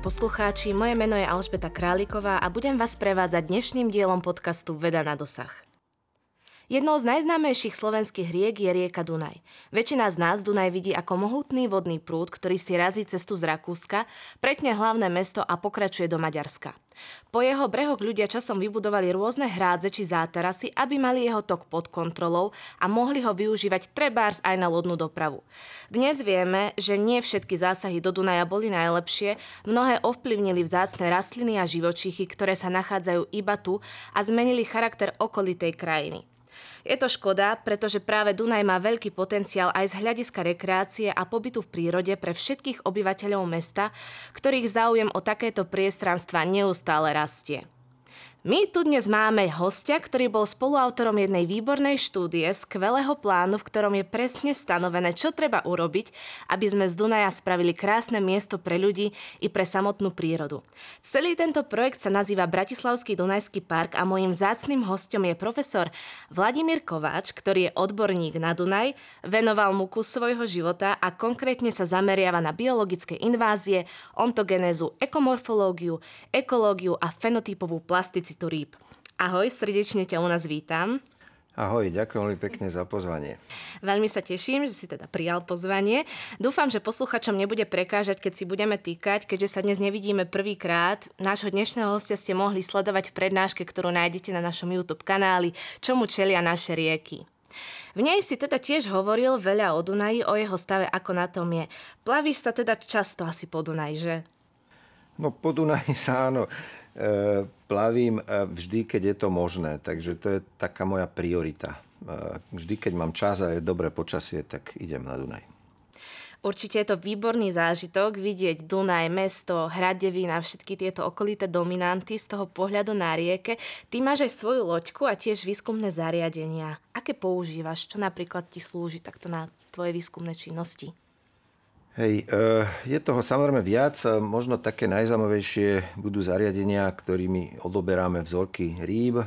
Poslucháči, moje meno je Alžbeta Králiková a budem vás prevádzať dnešným dielom podcastu Veda na dosah. Jednou z najznámejších slovenských riek je rieka Dunaj. Väčšina z nás Dunaj vidí ako mohutný vodný prúd, ktorý si razí cestu z Rakúska, pretne hlavné mesto a pokračuje do Maďarska. Po jeho brehoch ľudia časom vybudovali rôzne hrádze či zátarasy, aby mali jeho tok pod kontrolou a mohli ho využívať trebárs aj na lodnú dopravu. Dnes vieme, že nie všetky zásahy do Dunaja boli najlepšie, mnohé ovplyvnili vzácne rastliny a živočíchy, ktoré sa nachádzajú iba tu a zmenili charakter okolitej krajiny. Je to škoda, pretože práve Dunaj má veľký potenciál aj z hľadiska rekreácie a pobytu v prírode pre všetkých obyvateľov mesta, ktorých záujem o takéto priestranstva neustále rastie. My tu dnes máme hostia, ktorý bol spoluautorom jednej výbornej štúdie, skvelého plánu, v ktorom je presne stanovené, čo treba urobiť, aby sme z Dunaja spravili krásne miesto pre ľudí i pre samotnú prírodu. Celý tento projekt sa nazýva Bratislavský Dunajský park a môjim vzácným hostom je profesor Vladimír Kováč, ktorý je odborník na Dunaj, venoval mu kus svojho života a konkrétne sa zameriava na biologické invázie, ontogenézu, ekomorfológiu, ekológiu a fenotypovú plasticitu diverzitu rýb. Ahoj, srdečne ťa u nás vítam. Ahoj, ďakujem veľmi pekne za pozvanie. Veľmi sa teším, že si teda prijal pozvanie. Dúfam, že posluchačom nebude prekážať, keď si budeme týkať, keďže sa dnes nevidíme prvýkrát. Nášho dnešného hostia ste mohli sledovať v prednáške, ktorú nájdete na našom YouTube kanáli Čomu čelia naše rieky. V nej si teda tiež hovoril veľa o Dunaji, o jeho stave, ako na tom je. Plavíš sa teda často asi po Dunaji, že? No po Dunaji sa áno plavím e, vždy, keď je to možné. Takže to je taká moja priorita. E, vždy, keď mám čas a je dobré počasie, tak idem na Dunaj. Určite je to výborný zážitok vidieť Dunaj, mesto, Hradevín a všetky tieto okolité dominanty z toho pohľadu na rieke. Ty máš aj svoju loďku a tiež výskumné zariadenia. Aké používaš? Čo napríklad ti slúži takto na tvoje výskumné činnosti? Hej, eh, je toho samozrejme viac. Možno také najzaujímavejšie budú zariadenia, ktorými odoberáme vzorky rýb,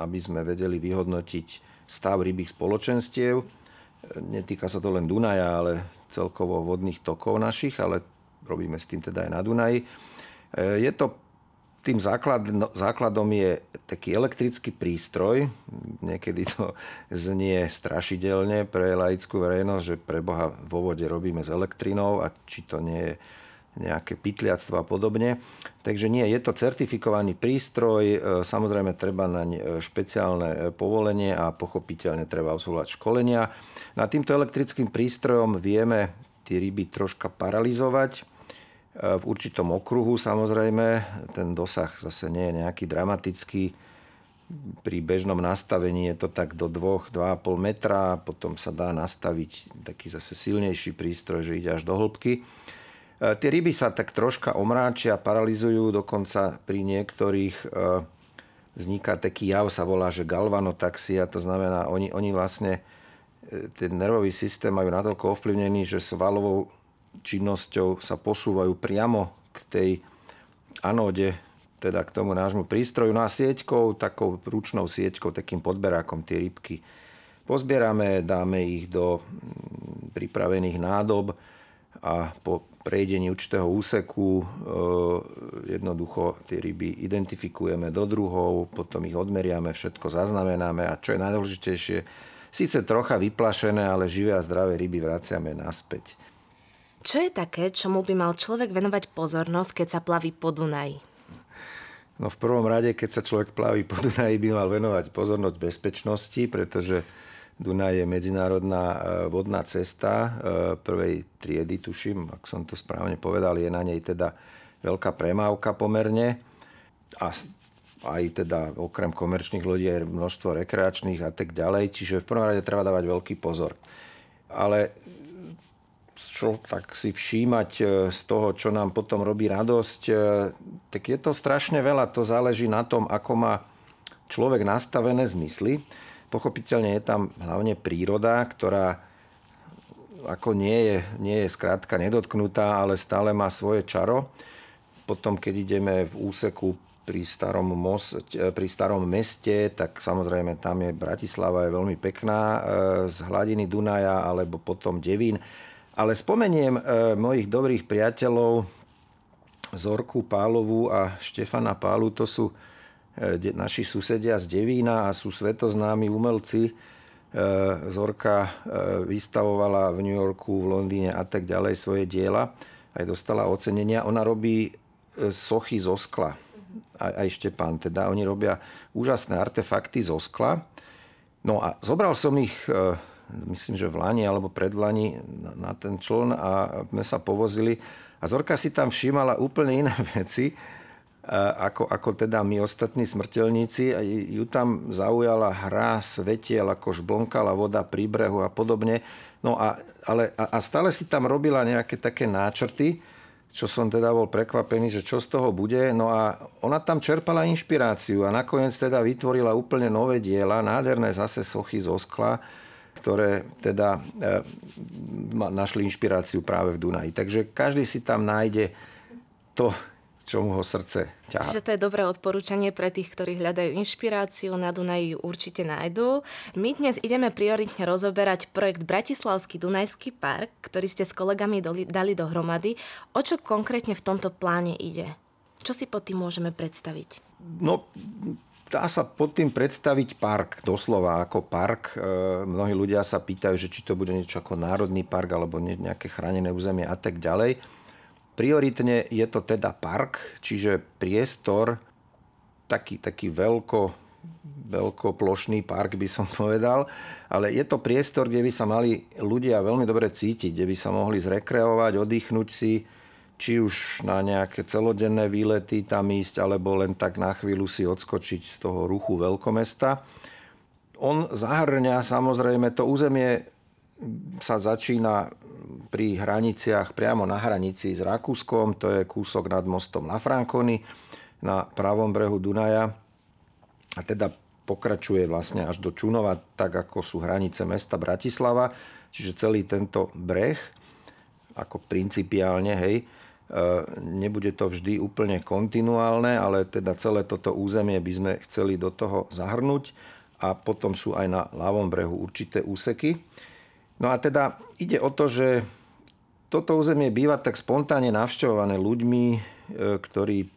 aby sme vedeli vyhodnotiť stav rybých spoločenstiev. Netýka sa to len Dunaja, ale celkovo vodných tokov našich, ale robíme s tým teda aj na Dunaji. Eh, je to tým základ, základom je taký elektrický prístroj. Niekedy to znie strašidelne pre laickú verejnosť, že pre Boha vo vode robíme s elektrinou a či to nie je nejaké pytliactvo a podobne. Takže nie, je to certifikovaný prístroj, e, samozrejme treba na špeciálne e, povolenie a pochopiteľne treba absolvovať školenia. Na týmto elektrickým prístrojom vieme tie ryby troška paralizovať, v určitom okruhu samozrejme. Ten dosah zase nie je nejaký dramatický. Pri bežnom nastavení je to tak do 2-2,5 metra, potom sa dá nastaviť taký zase silnejší prístroj, že ide až do hĺbky. E, tie ryby sa tak troška omráčia, paralizujú, dokonca pri niektorých e, vzniká taký jav, sa volá, že galvanotaxia, to znamená, oni, oni vlastne e, ten nervový systém majú natoľko ovplyvnený, že svalovou činnosťou sa posúvajú priamo k tej anóde, teda k tomu nášmu prístroju. No a sieťkou, takou ručnou sieťkou, takým podberákom tie rybky pozbierame, dáme ich do mm, pripravených nádob a po prejdení určitého úseku e, jednoducho tie ryby identifikujeme do druhov, potom ich odmeriame, všetko zaznamenáme a čo je najdôležitejšie, síce trocha vyplašené, ale živé a zdravé ryby vraciame naspäť. Čo je také, čomu by mal človek venovať pozornosť, keď sa plaví po Dunaji? No v prvom rade, keď sa človek plaví po Dunaji, by mal venovať pozornosť bezpečnosti, pretože Dunaj je medzinárodná e, vodná cesta e, prvej triedy, tuším, ak som to správne povedal, je na nej teda veľká premávka pomerne a aj teda okrem komerčných ľudí je množstvo rekreačných a tak ďalej, čiže v prvom rade treba dávať veľký pozor. Ale čo tak si všímať z toho, čo nám potom robí radosť, tak je to strašne veľa. To záleží na tom, ako má človek nastavené zmysly. Pochopiteľne je tam hlavne príroda, ktorá ako nie je, nie je skrátka nedotknutá, ale stále má svoje čaro. Potom, keď ideme v úseku pri starom, most, pri starom meste, tak samozrejme tam je Bratislava je veľmi pekná e, z hladiny Dunaja alebo potom Devín. Ale spomeniem e, mojich dobrých priateľov Zorku Pálovu a Štefana Pálu, to sú e, naši susedia z Devína a sú svetoznámi umelci, Eh, Zorka vystavovala v New Yorku, v Londýne a tak ďalej svoje diela. Aj dostala ocenenia. Ona robí sochy zo skla. Aj, aj Štepán. Teda oni robia úžasné artefakty zo skla. No a zobral som ich, myslím, že v Lani alebo pred Lani na ten čln a sme sa povozili. A Zorka si tam všímala úplne iné veci ako, ako teda my ostatní smrteľníci. Ju tam zaujala hra svetiel, ako žblnkala voda pri brehu a podobne. No a, ale, a stále si tam robila nejaké také náčrty, čo som teda bol prekvapený, že čo z toho bude. No a ona tam čerpala inšpiráciu a nakoniec teda vytvorila úplne nové diela, nádherné zase sochy zo skla, ktoré teda e, našli inšpiráciu práve v Dunaji. Takže každý si tam nájde to, čomu ho srdce ťahá. Čiže to je dobré odporúčanie pre tých, ktorí hľadajú inšpiráciu, na Dunaji určite nájdú. My dnes ideme prioritne rozoberať projekt Bratislavský Dunajský park, ktorý ste s kolegami dali dohromady. O čo konkrétne v tomto pláne ide? Čo si pod tým môžeme predstaviť? No, dá sa pod tým predstaviť park, doslova ako park. E, mnohí ľudia sa pýtajú, že či to bude niečo ako národný park alebo nejaké chránené územie a tak ďalej. Prioritne je to teda park, čiže priestor, taký, taký veľko, veľkoplošný park by som povedal, ale je to priestor, kde by sa mali ľudia veľmi dobre cítiť, kde by sa mohli zrekreovať, oddychnúť si, či už na nejaké celodenné výlety tam ísť, alebo len tak na chvíľu si odskočiť z toho ruchu veľkomesta. On zahrňa samozrejme, to územie sa začína pri hraniciach, priamo na hranici s Rakúskom, to je kúsok nad mostom na Frankony, na pravom brehu Dunaja. A teda pokračuje vlastne až do Čunova, tak ako sú hranice mesta Bratislava. Čiže celý tento breh, ako principiálne, hej, nebude to vždy úplne kontinuálne, ale teda celé toto územie by sme chceli do toho zahrnúť a potom sú aj na ľavom brehu určité úseky. No a teda ide o to, že toto územie býva tak spontánne navštevované ľuďmi, e, ktorí,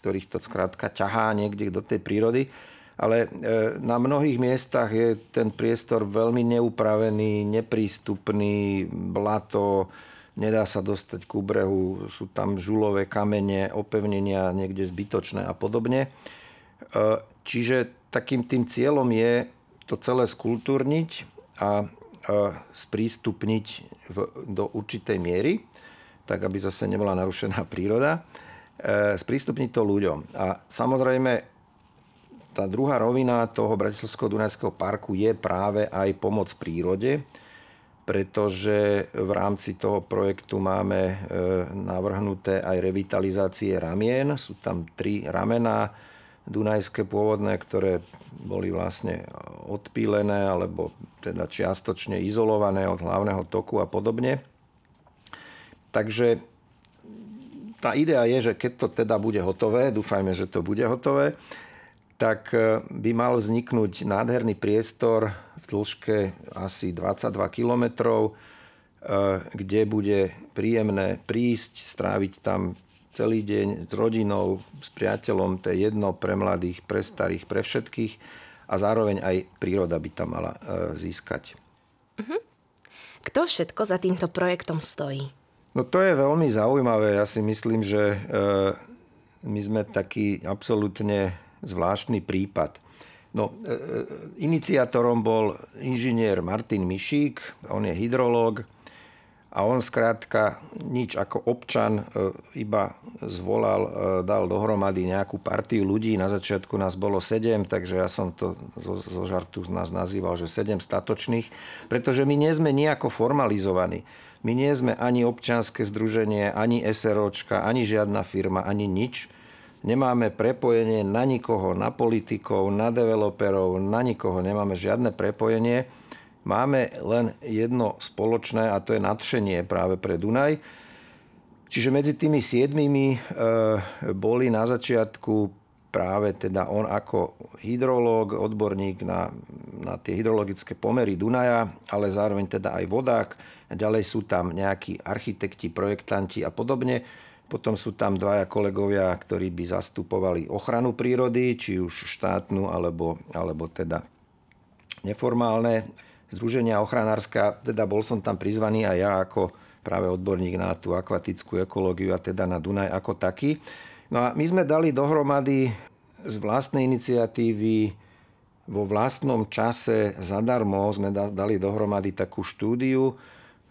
ktorých to skrátka ťahá niekde do tej prírody. Ale e, na mnohých miestach je ten priestor veľmi neupravený, neprístupný, blato, nedá sa dostať ku brehu, sú tam žulové kamene, opevnenia niekde zbytočné a podobne. E, čiže takým tým cieľom je to celé skultúrniť a sprístupniť v, do určitej miery, tak aby zase nebola narušená príroda, e, sprístupniť to ľuďom. A samozrejme, tá druhá rovina toho Bratislavského Dunajského parku je práve aj pomoc prírode, pretože v rámci toho projektu máme e, navrhnuté aj revitalizácie ramien. Sú tam tri ramená, dunajské pôvodné, ktoré boli vlastne odpílené alebo teda čiastočne izolované od hlavného toku a podobne. Takže tá idea je, že keď to teda bude hotové, dúfajme, že to bude hotové, tak e, by mal vzniknúť nádherný priestor v dĺžke asi 22 kilometrov, e, kde bude príjemné prísť, stráviť tam celý deň s rodinou, s priateľom, to je jedno pre mladých, pre starých, pre všetkých a zároveň aj príroda by tam mala e, získať. Uh-huh. Kto všetko za týmto projektom stojí? No to je veľmi zaujímavé. Ja si myslím, že my sme taký absolútne zvláštny prípad. No, e, iniciátorom bol inžinier Martin Mišík, on je hydrológ, a on skrátka nič ako občan e, iba zvolal, e, dal dohromady nejakú partiu ľudí. Na začiatku nás bolo sedem, takže ja som to zo, zo žartu z nás nazýval, že sedem statočných, pretože my nie sme nejako formalizovaní. My nie sme ani občianske združenie, ani SROčka, ani žiadna firma, ani nič. Nemáme prepojenie na nikoho, na politikov, na developerov, na nikoho. Nemáme žiadne prepojenie máme len jedno spoločné a to je nadšenie práve pre Dunaj. Čiže medzi tými siedmimi e, boli na začiatku práve teda on ako hydrológ, odborník na, na tie hydrologické pomery Dunaja, ale zároveň teda aj vodák. Ďalej sú tam nejakí architekti, projektanti a podobne. Potom sú tam dvaja kolegovia, ktorí by zastupovali ochranu prírody, či už štátnu, alebo, alebo teda neformálne. Združenia ochranárska, teda bol som tam prizvaný aj ja ako práve odborník na tú akvatickú ekológiu a teda na Dunaj ako taký. No a my sme dali dohromady z vlastnej iniciatívy vo vlastnom čase zadarmo sme dali dohromady takú štúdiu.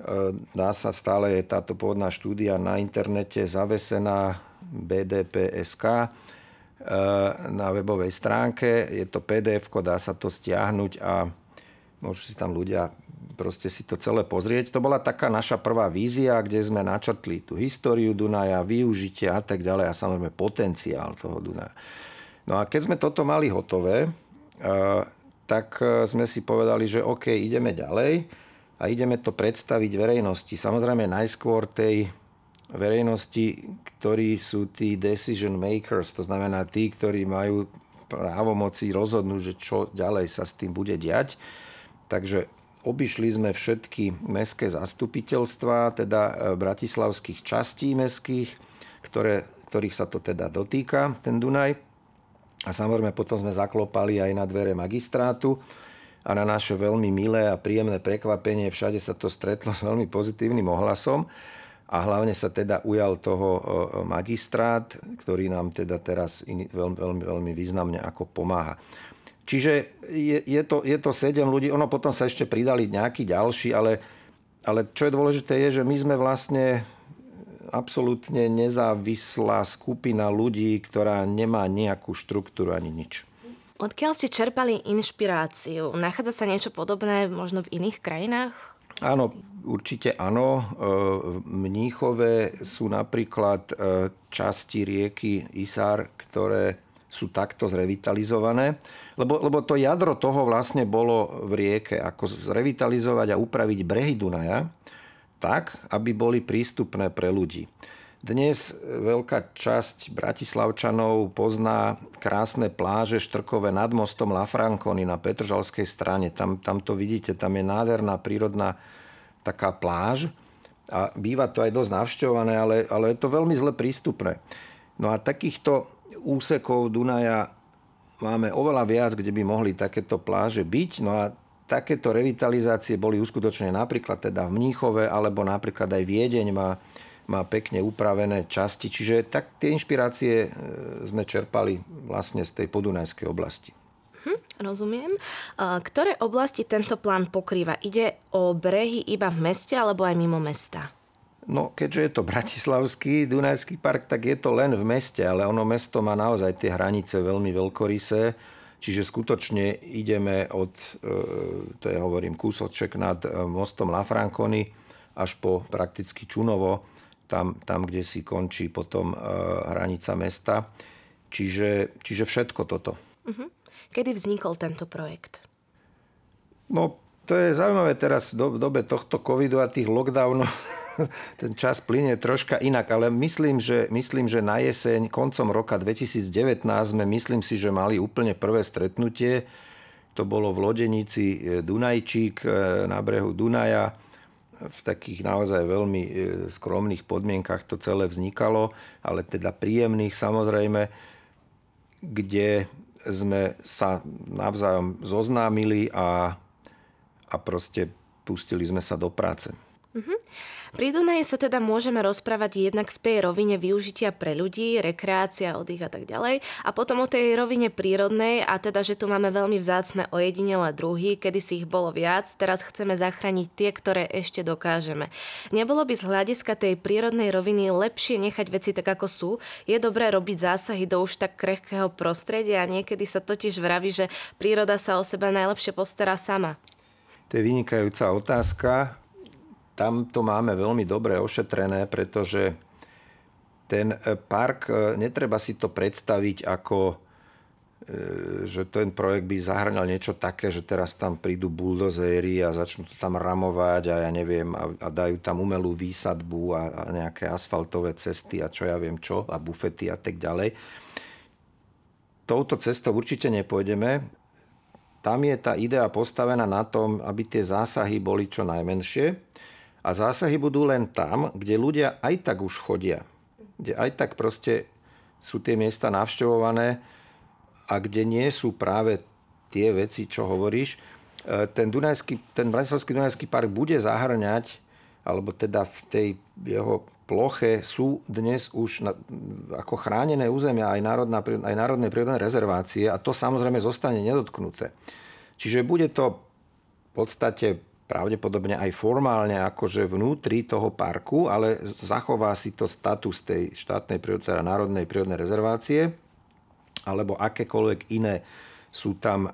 E, dá sa stále, je táto pôvodná štúdia na internete zavesená BDPSK e, na webovej stránke. Je to PDF, dá sa to stiahnuť a môžu si tam ľudia proste si to celé pozrieť. To bola taká naša prvá vízia, kde sme načrtli tú históriu Dunaja, využitie a tak ďalej a samozrejme potenciál toho Dunaja. No a keď sme toto mali hotové, eh, tak sme si povedali, že OK, ideme ďalej a ideme to predstaviť verejnosti. Samozrejme najskôr tej verejnosti, ktorí sú tí decision makers, to znamená tí, ktorí majú právomoci rozhodnúť, že čo ďalej sa s tým bude diať. Takže obišli sme všetky mestské zastupiteľstva, teda e, bratislavských častí mestských, ktoré, ktorých sa to teda dotýka, ten Dunaj. A samozrejme potom sme zaklopali aj na dvere magistrátu a na naše veľmi milé a príjemné prekvapenie všade sa to stretlo s veľmi pozitívnym ohlasom a hlavne sa teda ujal toho e, magistrát, ktorý nám teda teraz veľmi, veľmi, veľmi významne ako pomáha. Čiže je, je, to, je to sedem ľudí, ono potom sa ešte pridali nejakí ďalší, ale, ale čo je dôležité je, že my sme vlastne absolútne nezávislá skupina ľudí, ktorá nemá nejakú štruktúru ani nič. Odkiaľ ste čerpali inšpiráciu? Nachádza sa niečo podobné možno v iných krajinách? Áno, určite áno. V Mníchove sú napríklad e, časti rieky Isár, ktoré sú takto zrevitalizované. Lebo, lebo to jadro toho vlastne bolo v rieke, ako zrevitalizovať a upraviť brehy Dunaja tak, aby boli prístupné pre ľudí. Dnes veľká časť bratislavčanov pozná krásne pláže štrkové nad mostom Lafranconi na Petržalskej strane. Tam, tam to vidíte, tam je nádherná prírodná taká pláž a býva to aj dosť navšťované, ale, ale je to veľmi zle prístupné. No a takýchto úsekov Dunaja máme oveľa viac, kde by mohli takéto pláže byť. No a takéto revitalizácie boli uskutočnené napríklad teda v Mníchove, alebo napríklad aj Viedeň má, má pekne upravené časti. Čiže tak tie inšpirácie e, sme čerpali vlastne z tej podunajskej oblasti. Hm, rozumiem. Ktoré oblasti tento plán pokrýva? Ide o brehy iba v meste alebo aj mimo mesta? No, keďže je to Bratislavský Dunajský park, tak je to len v meste, ale ono mesto má naozaj tie hranice veľmi veľkorysé, čiže skutočne ideme od, e, to ja hovorím, kúsoček nad e, mostom Lafranconi až po prakticky Čunovo, tam, tam kde si končí potom e, hranica mesta. Čiže, čiže všetko toto. Uh-huh. Kedy vznikol tento projekt? No, to je zaujímavé teraz v dobe tohto covidu a tých lockdownov ten čas plinie troška inak, ale myslím že, myslím, že na jeseň, koncom roka 2019 sme, myslím si, že mali úplne prvé stretnutie. To bolo v Lodenici e, Dunajčík e, na brehu Dunaja. V takých naozaj veľmi e, skromných podmienkach to celé vznikalo, ale teda príjemných samozrejme, kde sme sa navzájom zoznámili a, a proste pustili sme sa do práce. Uh-huh. Pri Dunaji sa teda môžeme rozprávať jednak v tej rovine využitia pre ľudí, rekreácia, oddych a tak ďalej a potom o tej rovine prírodnej a teda, že tu máme veľmi vzácne ojedinelé druhy, kedy si ich bolo viac, teraz chceme zachrániť tie, ktoré ešte dokážeme. Nebolo by z hľadiska tej prírodnej roviny lepšie nechať veci tak, ako sú? Je dobré robiť zásahy do už tak krehkého prostredia a niekedy sa totiž vraví, že príroda sa o seba najlepšie postará sama. To je vynikajúca otázka tam to máme veľmi dobre ošetrené, pretože ten e, park, e, netreba si to predstaviť ako e, že ten projekt by zahrňal niečo také, že teraz tam prídu buldozéry a začnú to tam ramovať a ja neviem, a, a dajú tam umelú výsadbu a, a nejaké asfaltové cesty a čo ja viem čo, a bufety a tak ďalej. Touto cestou určite nepôjdeme. Tam je tá idea postavená na tom, aby tie zásahy boli čo najmenšie a zásahy budú len tam, kde ľudia aj tak už chodia. Kde aj tak proste sú tie miesta navštevované a kde nie sú práve tie veci, čo hovoríš. E, ten, Dunajský, ten Bratislavský Dunajský park bude zahrňať, alebo teda v tej jeho ploche sú dnes už na, ako chránené územia aj, národná, aj národné prírodné rezervácie a to samozrejme zostane nedotknuté. Čiže bude to v podstate pravdepodobne aj formálne akože vnútri toho parku, ale zachová si to status tej štátnej teda národnej prírodnej rezervácie alebo akékoľvek iné sú tam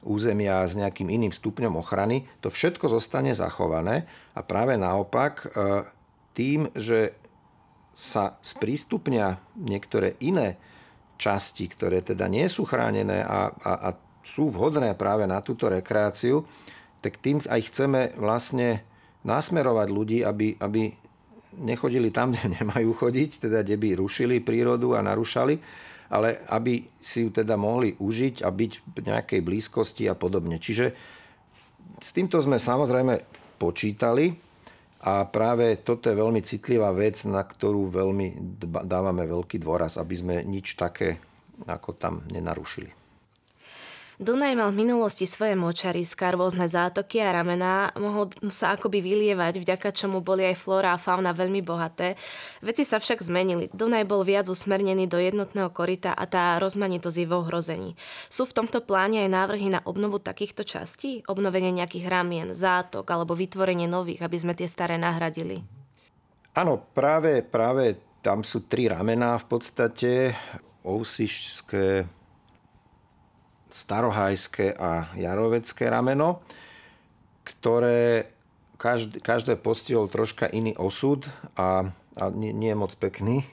územia s nejakým iným stupňom ochrany, to všetko zostane zachované a práve naopak e, tým, že sa sprístupnia niektoré iné časti, ktoré teda nie sú chránené a, a, a sú vhodné práve na túto rekreáciu, tak tým aj chceme vlastne nasmerovať ľudí, aby, aby nechodili tam, kde nemajú chodiť, teda kde by rušili prírodu a narúšali, ale aby si ju teda mohli užiť a byť v nejakej blízkosti a podobne. Čiže s týmto sme samozrejme počítali a práve toto je veľmi citlivá vec, na ktorú veľmi dávame veľký dôraz, aby sme nič také ako tam nenarušili. Dunaj mal v minulosti svoje močariska, rôzne zátoky a ramená, mohol sa akoby vylievať, vďaka čomu boli aj flóra a fauna veľmi bohaté. Veci sa však zmenili. Dunaj bol viac usmernený do jednotného korita a tá rozmanitosť je v ohrození. Sú v tomto pláne aj návrhy na obnovu takýchto častí? Obnovenie nejakých ramien, zátok alebo vytvorenie nových, aby sme tie staré nahradili? Áno, práve, práve tam sú tri ramená v podstate. Ousišské, starohajské a jarovecké rameno, ktoré každé, každé postihol troška iný osud a, a nie, nie je moc pekný.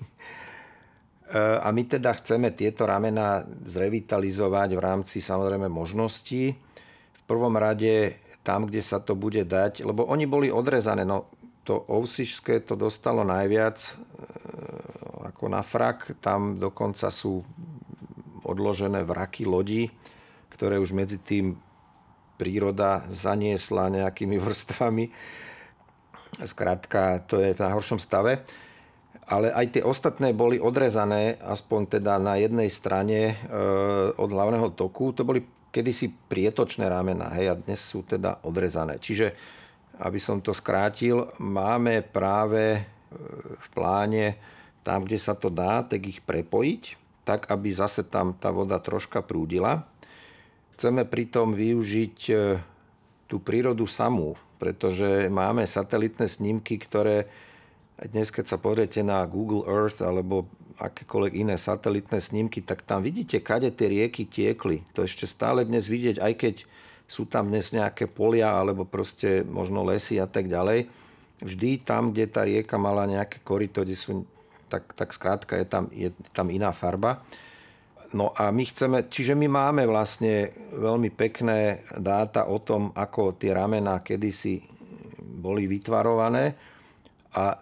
E, a my teda chceme tieto ramena zrevitalizovať v rámci samozrejme možností. V prvom rade tam, kde sa to bude dať, lebo oni boli odrezané. No, to Ousišské to dostalo najviac e, ako na frak. Tam dokonca sú odložené vraky lodí, ktoré už medzi tým príroda zaniesla nejakými vrstvami. Skrátka, to je v najhoršom stave. Ale aj tie ostatné boli odrezané, aspoň teda na jednej strane e, od hlavného toku. To boli kedysi prietočné ramena, hej, a dnes sú teda odrezané. Čiže, aby som to skrátil, máme práve e, v pláne tam, kde sa to dá, tak ich prepojiť, tak aby zase tam tá voda troška prúdila. Chceme pritom využiť e, tú prírodu samú, pretože máme satelitné snímky, ktoré dnes, keď sa pozriete na Google Earth alebo akékoľvek iné satelitné snímky, tak tam vidíte, kade tie rieky tiekli. To ešte stále dnes vidieť, aj keď sú tam dnes nejaké polia alebo proste možno lesy a tak ďalej. Vždy tam, kde tá rieka mala nejaké korito, kde sú tak, tak skrátka je tam, je tam iná farba. No a my chceme, čiže my máme vlastne veľmi pekné dáta o tom, ako tie ramená kedysi boli vytvarované a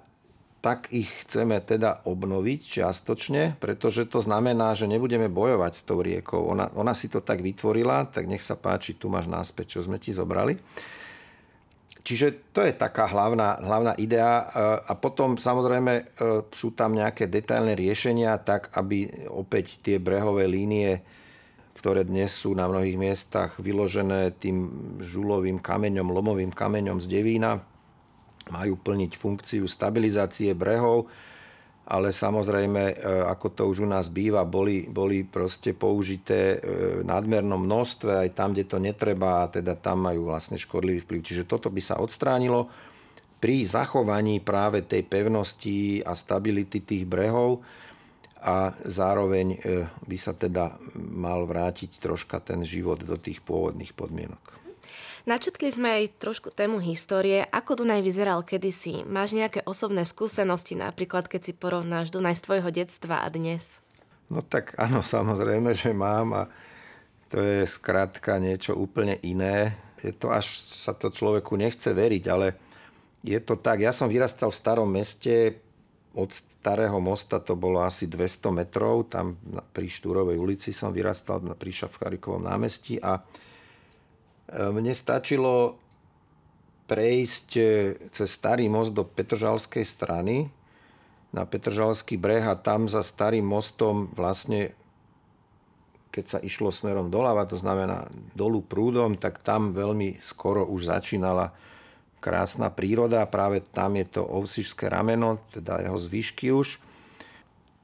tak ich chceme teda obnoviť čiastočne, pretože to znamená, že nebudeme bojovať s tou riekou. Ona, ona si to tak vytvorila, tak nech sa páči, tu máš náspäť, čo sme ti zobrali. Čiže to je taká hlavná, hlavná idea e, a potom samozrejme e, sú tam nejaké detailné riešenia tak, aby opäť tie brehové línie, ktoré dnes sú na mnohých miestach vyložené tým žulovým kameňom, lomovým kameňom z Devína, majú plniť funkciu stabilizácie brehov, ale samozrejme, e, ako to už u nás býva, boli, boli proste použité v nadmernom množstve aj tam, kde to netreba, a teda tam majú vlastne škodlivý vplyv. Čiže toto by sa odstránilo pri zachovaní práve tej pevnosti a stability tých brehov a zároveň e, by sa teda mal vrátiť troška ten život do tých pôvodných podmienok. Načetli sme aj trošku tému histórie. Ako Dunaj vyzeral kedysi? Máš nejaké osobné skúsenosti, napríklad keď si porovnáš Dunaj z tvojho detstva a dnes? No tak áno, samozrejme, že mám a to je skrátka niečo úplne iné. Je to až sa to človeku nechce veriť, ale je to tak. Ja som vyrastal v starom meste, od starého mosta to bolo asi 200 metrov, tam pri Štúrovej ulici som vyrastal pri Šafcharikovom námestí a mne stačilo prejsť e, cez starý most do Petržalskej strany na Petržalský breh a tam za starým mostom vlastne keď sa išlo smerom doľava, to znamená dolu prúdom, tak tam veľmi skoro už začínala krásna príroda práve tam je to Ovsišské rameno, teda jeho zvyšky už.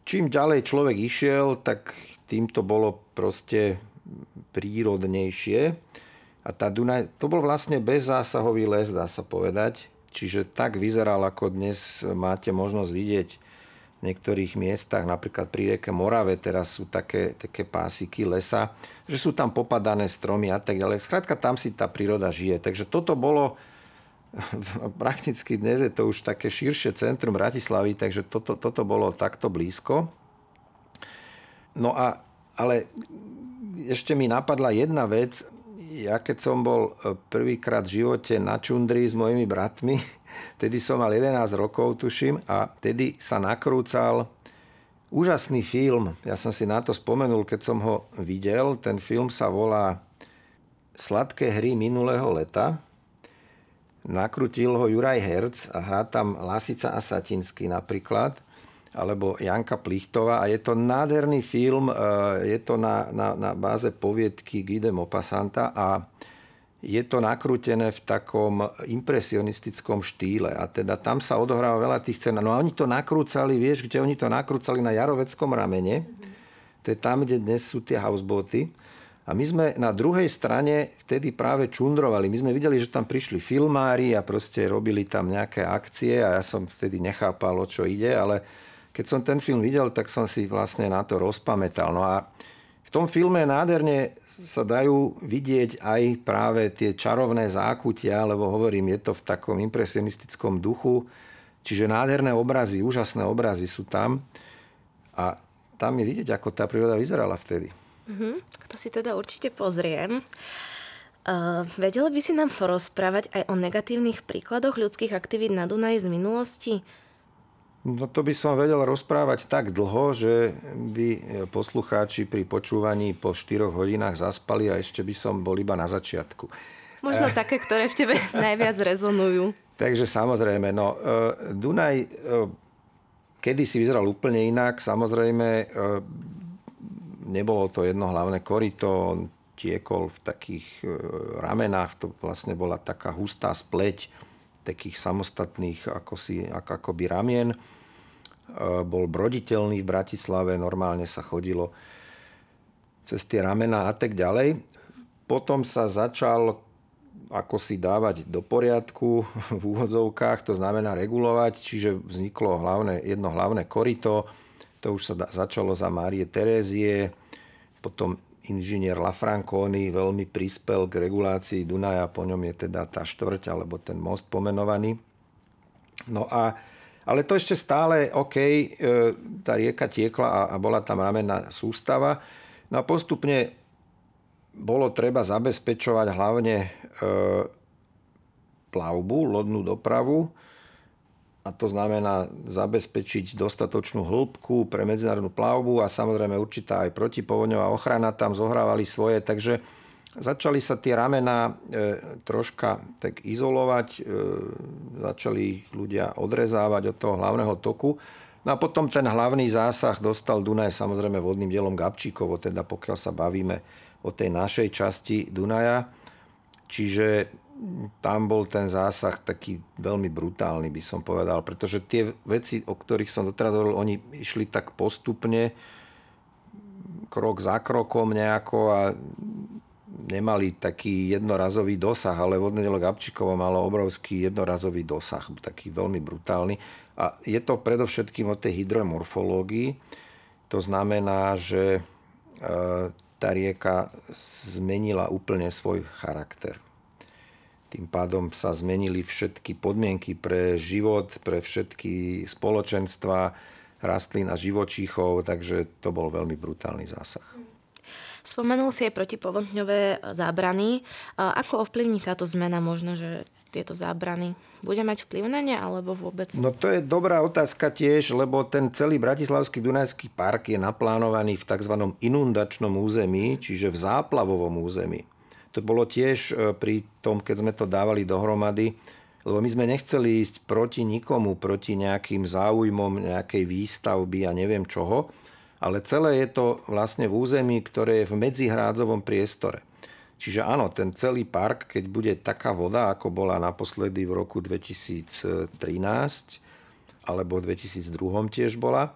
Čím ďalej človek išiel, tak tým to bolo proste prírodnejšie. A tá Dunaj, to bol vlastne bezzásahový les, dá sa povedať. Čiže tak vyzeral, ako dnes máte možnosť vidieť v niektorých miestach, napríklad pri rieke Morave, teraz sú také, také pásiky lesa, že sú tam popadané stromy a tak ďalej. Skrátka, tam si tá príroda žije. Takže toto bolo prakticky dnes je to už také širšie centrum Bratislavy, takže toto, toto bolo takto blízko. No a, ale ešte mi napadla jedna vec. Ja keď som bol e, prvýkrát v živote na čundri s mojimi bratmi, tedy som mal 11 rokov, tuším, a tedy sa nakrúcal úžasný film. Ja som si na to spomenul, keď som ho videl. Ten film sa volá Sladké hry minulého leta Nakrutil ho Juraj Herc a hrá tam Lasica a Satinsky napríklad, alebo Janka Plichtová a je to nádherný film, e, je to na, na, na báze poviedky Guy de Maupassanta a je to nakrútené v takom impresionistickom štýle a teda tam sa odohráva veľa tých cen. No a oni to nakrúcali, vieš, kde oni to nakrúcali na Jaroveckom ramene, to je tam, kde dnes sú tie houseboty. A my sme na druhej strane vtedy práve čundrovali. My sme videli, že tam prišli filmári a proste robili tam nejaké akcie a ja som vtedy nechápal, o čo ide, ale keď som ten film videl, tak som si vlastne na to rozpamätal. No a v tom filme nádherne sa dajú vidieť aj práve tie čarovné zákutia, lebo hovorím, je to v takom impresionistickom duchu. Čiže nádherné obrazy, úžasné obrazy sú tam. A tam je vidieť, ako tá príroda vyzerala vtedy. Mm-hmm. To si teda určite pozriem. Uh, vedela by si nám porozprávať aj o negatívnych príkladoch ľudských aktivít na Dunaji z minulosti? No to by som vedel rozprávať tak dlho, že by poslucháči pri počúvaní po 4 hodinách zaspali a ešte by som bol iba na začiatku. Možno uh, také, ktoré v tebe najviac rezonujú. Takže samozrejme, no uh, Dunaj kedy si vyzeral úplne inak. Samozrejme, nebolo to jedno hlavné korito, on tiekol v takých ramenách, to vlastne bola taká hustá spleť takých samostatných ako si, ako, akoby ramien. E, bol broditeľný v Bratislave, normálne sa chodilo cez tie ramena a tak ďalej. Potom sa začal ako si dávať do poriadku v úvodzovkách, to znamená regulovať, čiže vzniklo hlavné, jedno hlavné korito, to už sa začalo za Márie Terézie, potom inžinier Lafranconi veľmi prispel k regulácii Dunaja, po ňom je teda tá štvrť alebo ten most pomenovaný. No a, ale to ešte stále, OK, e, tá rieka tiekla a, a bola tam ramenná sústava. No a postupne bolo treba zabezpečovať hlavne e, plavbu, lodnú dopravu, a to znamená zabezpečiť dostatočnú hĺbku pre medzinárodnú plavbu a samozrejme určitá aj protipovodňová ochrana tam zohrávali svoje, takže začali sa tie ramena e, troška tak izolovať, e, začali ich ľudia odrezávať od toho hlavného toku. No a potom ten hlavný zásah dostal Dunaj samozrejme vodným dielom Gabčíkovo, teda pokiaľ sa bavíme o tej našej časti Dunaja. Čiže tam bol ten zásah taký veľmi brutálny, by som povedal, pretože tie veci, o ktorých som doteraz hovoril, oni išli tak postupne, krok za krokom nejako a nemali taký jednorazový dosah, ale vodnedelo Gabčíkovo malo obrovský jednorazový dosah, taký veľmi brutálny. A je to predovšetkým o tej hydromorfológii. To znamená, že e, tá rieka zmenila úplne svoj charakter. Tým pádom sa zmenili všetky podmienky pre život, pre všetky spoločenstva, rastlín a živočíchov, takže to bol veľmi brutálny zásah. Spomenul si aj protipovodňové zábrany. Ako ovplyvní táto zmena možno, že tieto zábrany? Bude mať vplyv na ne alebo vôbec? No to je dobrá otázka tiež, lebo ten celý Bratislavský Dunajský park je naplánovaný v tzv. inundačnom území, čiže v záplavovom území. To bolo tiež e, pri tom, keď sme to dávali dohromady, lebo my sme nechceli ísť proti nikomu, proti nejakým záujmom nejakej výstavby a neviem čoho, ale celé je to vlastne v území, ktoré je v medzihrázovom priestore. Čiže áno, ten celý park, keď bude taká voda, ako bola naposledy v roku 2013, alebo v 2002 tiež bola,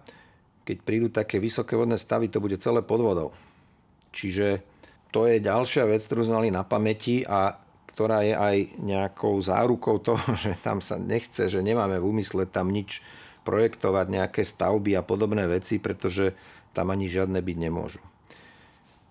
keď prídu také vysoké vodné stavy, to bude celé pod vodou. Čiže to je ďalšia vec, ktorú sme mali na pamäti a ktorá je aj nejakou zárukou toho, že tam sa nechce, že nemáme v úmysle tam nič projektovať, nejaké stavby a podobné veci, pretože tam ani žiadne byť nemôžu.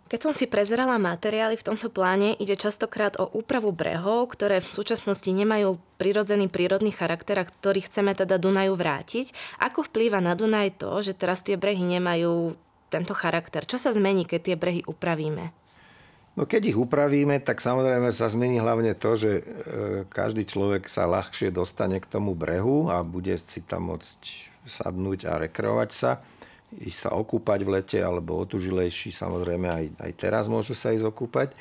Keď som si prezerala materiály v tomto pláne, ide častokrát o úpravu brehov, ktoré v súčasnosti nemajú prirodzený prírodný charakter, a ktorý chceme teda Dunaju vrátiť. Ako vplýva na Dunaj to, že teraz tie brehy nemajú tento charakter? Čo sa zmení, keď tie brehy upravíme? No keď ich upravíme, tak samozrejme sa zmení hlavne to, že e, každý človek sa ľahšie dostane k tomu brehu a bude si tam môcť sadnúť a rekreovať sa, ísť sa okúpať v lete, alebo otužilejší samozrejme aj, aj teraz môžu sa ísť okúpať.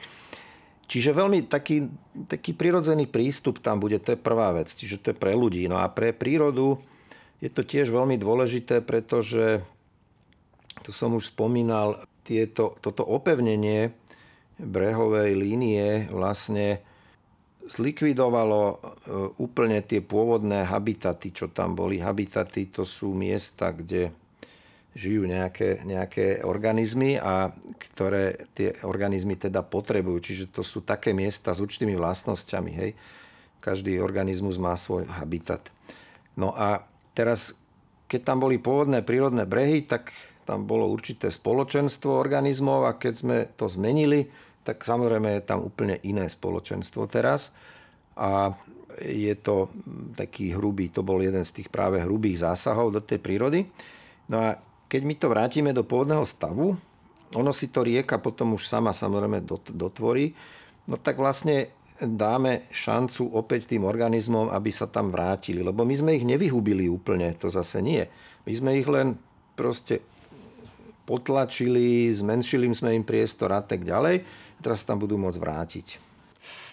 Čiže veľmi taký, taký prirodzený prístup tam bude, to je prvá vec, čiže to je pre ľudí. No a pre prírodu je to tiež veľmi dôležité, pretože, tu som už spomínal, tieto, toto opevnenie brehovej línie vlastne zlikvidovalo e, úplne tie pôvodné habitaty, čo tam boli. Habitaty to sú miesta, kde žijú nejaké, nejaké organizmy a ktoré tie organizmy teda potrebujú. Čiže to sú také miesta s určitými vlastnosťami. Hej. Každý organizmus má svoj habitat. No a teraz, keď tam boli pôvodné prírodné brehy, tak tam bolo určité spoločenstvo organizmov a keď sme to zmenili, tak samozrejme je tam úplne iné spoločenstvo teraz. A je to taký hrubý, to bol jeden z tých práve hrubých zásahov do tej prírody. No a keď my to vrátime do pôvodného stavu, ono si to rieka potom už sama samozrejme dotvorí, no tak vlastne dáme šancu opäť tým organizmom, aby sa tam vrátili. Lebo my sme ich nevyhubili úplne, to zase nie. My sme ich len proste potlačili, zmenšili sme im priestor a tak ďalej teraz tam budú môcť vrátiť.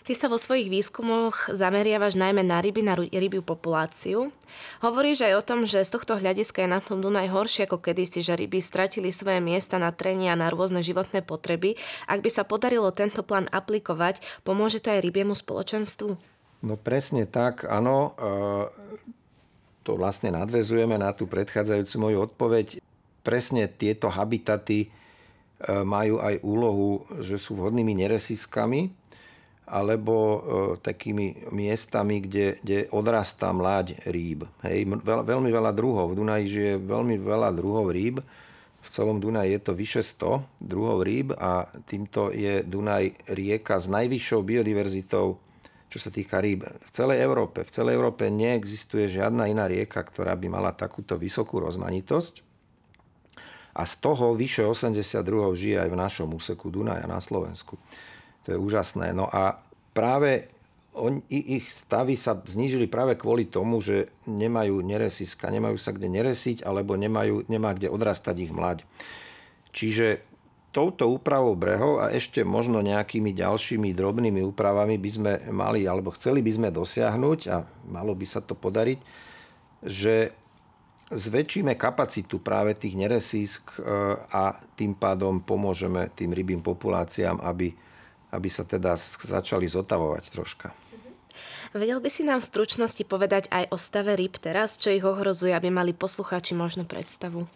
Ty sa vo svojich výskumoch zameriavaš najmä na ryby, na rybiu populáciu. Hovoríš aj o tom, že z tohto hľadiska je na tom Dunaj horšie ako kedysi, že ryby stratili svoje miesta na trenie a na rôzne životné potreby. Ak by sa podarilo tento plán aplikovať, pomôže to aj rybiemu spoločenstvu? No presne tak, áno. E, to vlastne nadvezujeme na tú predchádzajúcu moju odpoveď. Presne tieto habitaty E, majú aj úlohu, že sú vhodnými neresiskami alebo e, takými miestami, kde, kde odrastá mláď rýb. Hej, veľ, veľmi veľa druhov. V Dunaji žije veľmi veľa druhov rýb. V celom Dunaji je to vyše 100 druhov rýb a týmto je Dunaj rieka s najvyššou biodiverzitou, čo sa týka rýb. V celej Európe. V celej Európe neexistuje žiadna iná rieka, ktorá by mala takúto vysokú rozmanitosť a z toho vyše 80 druhov žije aj v našom úseku Dunaja na Slovensku. To je úžasné. No a práve on, ich stavy sa znížili práve kvôli tomu, že nemajú neresiska, nemajú sa kde neresiť, alebo nemajú, nemá kde odrastať ich mlať. Čiže touto úpravou brehov a ešte možno nejakými ďalšími drobnými úpravami by sme mali, alebo chceli by sme dosiahnuť, a malo by sa to podariť, že zväčšíme kapacitu práve tých neresísk e, a tým pádom pomôžeme tým rybým populáciám, aby, aby sa teda začali zotavovať troška. Vedel by si nám v stručnosti povedať aj o stave rýb teraz, čo ich ohrozuje, aby mali poslucháči možno predstavu?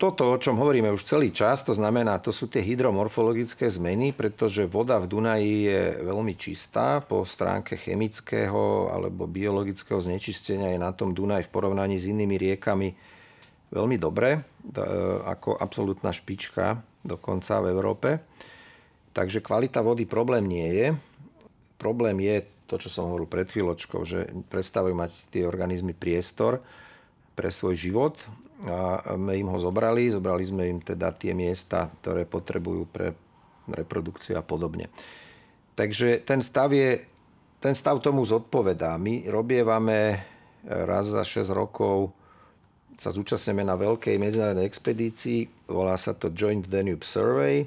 Toto, o čom hovoríme už celý čas, to znamená, to sú tie hydromorfologické zmeny, pretože voda v Dunaji je veľmi čistá. Po stránke chemického alebo biologického znečistenia je na tom Dunaj v porovnaní s inými riekami veľmi dobre, ako absolútna špička dokonca v Európe. Takže kvalita vody problém nie je. Problém je to, čo som hovoril pred chvíľočkou, že prestávajú mať tie organizmy priestor pre svoj život a my im ho zobrali. Zobrali sme im teda tie miesta, ktoré potrebujú pre reprodukciu a podobne. Takže ten stav, je, ten stav tomu zodpovedá. My robievame raz za 6 rokov sa zúčastneme na veľkej medzinárodnej expedícii, volá sa to Joint Danube Survey,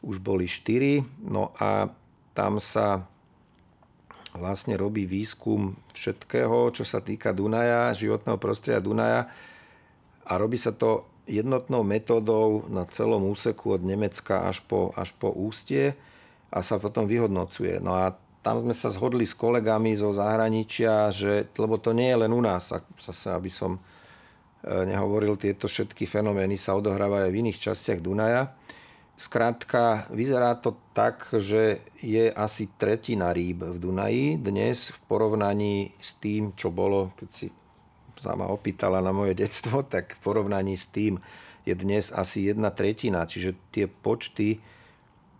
už boli 4, no a tam sa vlastne robí výskum všetkého, čo sa týka Dunaja, životného prostredia Dunaja a robí sa to jednotnou metódou na celom úseku od Nemecka až po, až po ústie a sa potom vyhodnocuje. No a tam sme sa zhodli s kolegami zo zahraničia, že, lebo to nie je len u nás, zase aby som e, nehovoril, tieto všetky fenomény sa odohrávajú aj v iných častiach Dunaja. Skrátka, vyzerá to tak, že je asi tretina rýb v Dunaji dnes v porovnaní s tým, čo bolo, keď si sa ma opýtala na moje detstvo, tak v porovnaní s tým je dnes asi jedna tretina. Čiže tie počty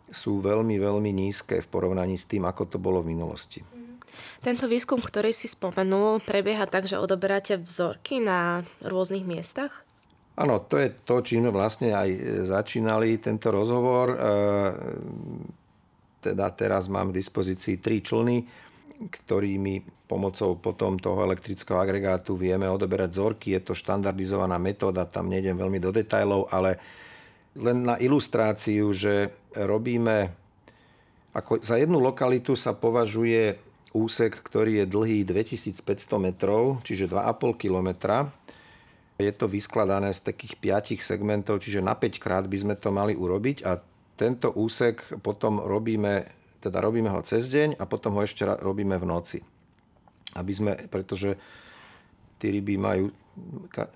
sú veľmi, veľmi nízke v porovnaní s tým, ako to bolo v minulosti. Tento výskum, ktorý si spomenul, prebieha tak, že odoberáte vzorky na rôznych miestach? Áno, to je to, čím vlastne aj začínali tento rozhovor. E, teda teraz mám k dispozícii tri člny, ktorými pomocou potom toho elektrického agregátu vieme odoberať vzorky. Je to štandardizovaná metóda, tam nejdem veľmi do detajlov, ale len na ilustráciu, že robíme, ako za jednu lokalitu sa považuje úsek, ktorý je dlhý 2500 metrov, čiže 2,5 kilometra. Je to vyskladané z takých 5 segmentov, čiže na 5 krát by sme to mali urobiť a tento úsek potom robíme teda robíme ho cez deň a potom ho ešte robíme v noci. Aby sme, pretože tí ryby majú,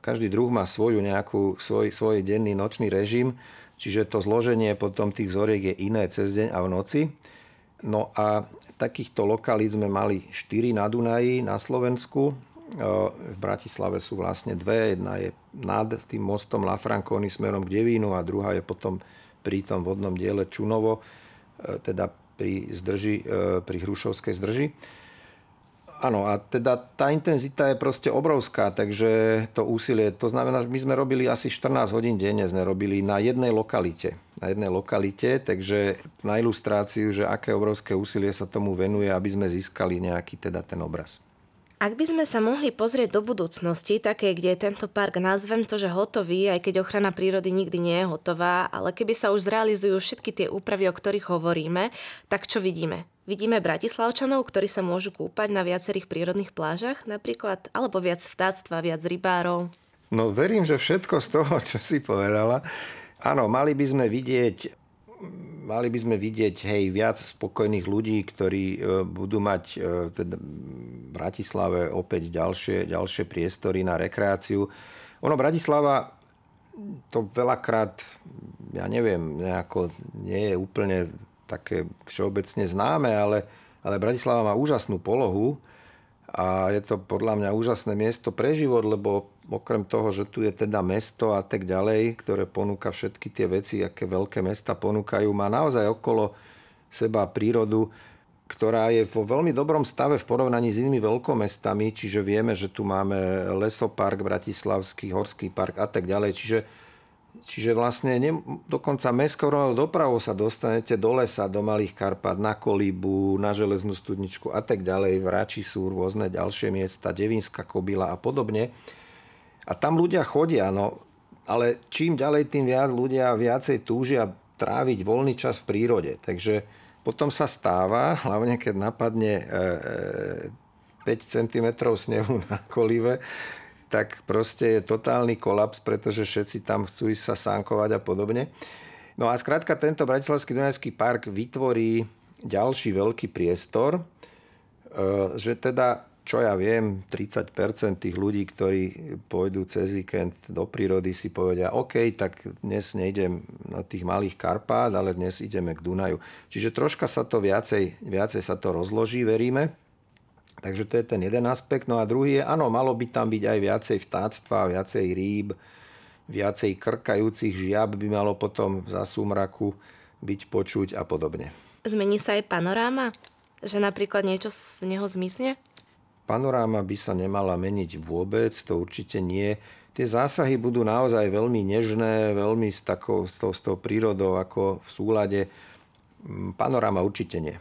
každý druh má svoju nejakú, svoj, svoj denný nočný režim, čiže to zloženie potom tých vzoriek je iné cez deň a v noci. No a takýchto lokalít sme mali 4 na Dunaji, na Slovensku. V Bratislave sú vlastne dve. Jedna je nad tým mostom Lafranconi smerom k Devínu a druhá je potom pri tom vodnom diele Čunovo, teda pri, zdrži, e, pri Hrušovskej zdrži. Áno, a teda tá intenzita je proste obrovská, takže to úsilie, to znamená, že my sme robili asi 14 hodín denne, sme robili na jednej lokalite. Na jednej lokalite, takže na ilustráciu, že aké obrovské úsilie sa tomu venuje, aby sme získali nejaký teda ten obraz. Ak by sme sa mohli pozrieť do budúcnosti, také, kde je tento park, nazvem to, že hotový, aj keď ochrana prírody nikdy nie je hotová, ale keby sa už zrealizujú všetky tie úpravy, o ktorých hovoríme, tak čo vidíme? Vidíme bratislavčanov, ktorí sa môžu kúpať na viacerých prírodných plážach napríklad, alebo viac vtáctva, viac rybárov? No verím, že všetko z toho, čo si povedala. Áno, mali by sme vidieť mali by sme vidieť hej, viac spokojných ľudí, ktorí e, budú mať teda v Bratislave opäť ďalšie, ďalšie priestory na rekreáciu. Ono Bratislava to veľakrát, ja neviem, nejako nie je úplne také všeobecne známe, ale, ale Bratislava má úžasnú polohu a je to podľa mňa úžasné miesto pre život, lebo okrem toho, že tu je teda mesto a tak ďalej, ktoré ponúka všetky tie veci, aké veľké mesta ponúkajú, má naozaj okolo seba prírodu, ktorá je vo veľmi dobrom stave v porovnaní s inými veľkomestami, čiže vieme, že tu máme lesopark bratislavský, horský park a tak ďalej, čiže Čiže vlastne ne, dokonca mestskou dopravou sa dostanete do lesa, do Malých Karpat, na Kolíbu, na Železnú studničku a tak ďalej. V Ráči sú rôzne ďalšie miesta, Devinská kobila a podobne. A tam ľudia chodia, no, ale čím ďalej, tým viac ľudia viacej túžia tráviť voľný čas v prírode. Takže potom sa stáva, hlavne keď napadne e, 5 e, cm snehu na kolive, tak proste je totálny kolaps, pretože všetci tam chcú ísť sa sánkovať a podobne. No a skrátka tento Bratislavský Dunajský park vytvorí ďalší veľký priestor, že teda čo ja viem, 30% tých ľudí, ktorí pôjdu cez víkend do prírody, si povedia, OK, tak dnes nejdem na tých malých Karpát, ale dnes ideme k Dunaju. Čiže troška sa to viacej, viacej sa to rozloží, veríme. Takže to je ten jeden aspekt. No a druhý je, áno, malo by tam byť aj viacej vtáctva, viacej rýb, viacej krkajúcich žiab by malo potom za súmraku byť počuť a podobne. Zmení sa aj panoráma? Že napríklad niečo z neho zmizne? Panoráma by sa nemala meniť vôbec, to určite nie. Tie zásahy budú naozaj veľmi nežné, veľmi s, takou, s, tou, s tou prírodou ako v súlade. Mm, panoráma určite nie.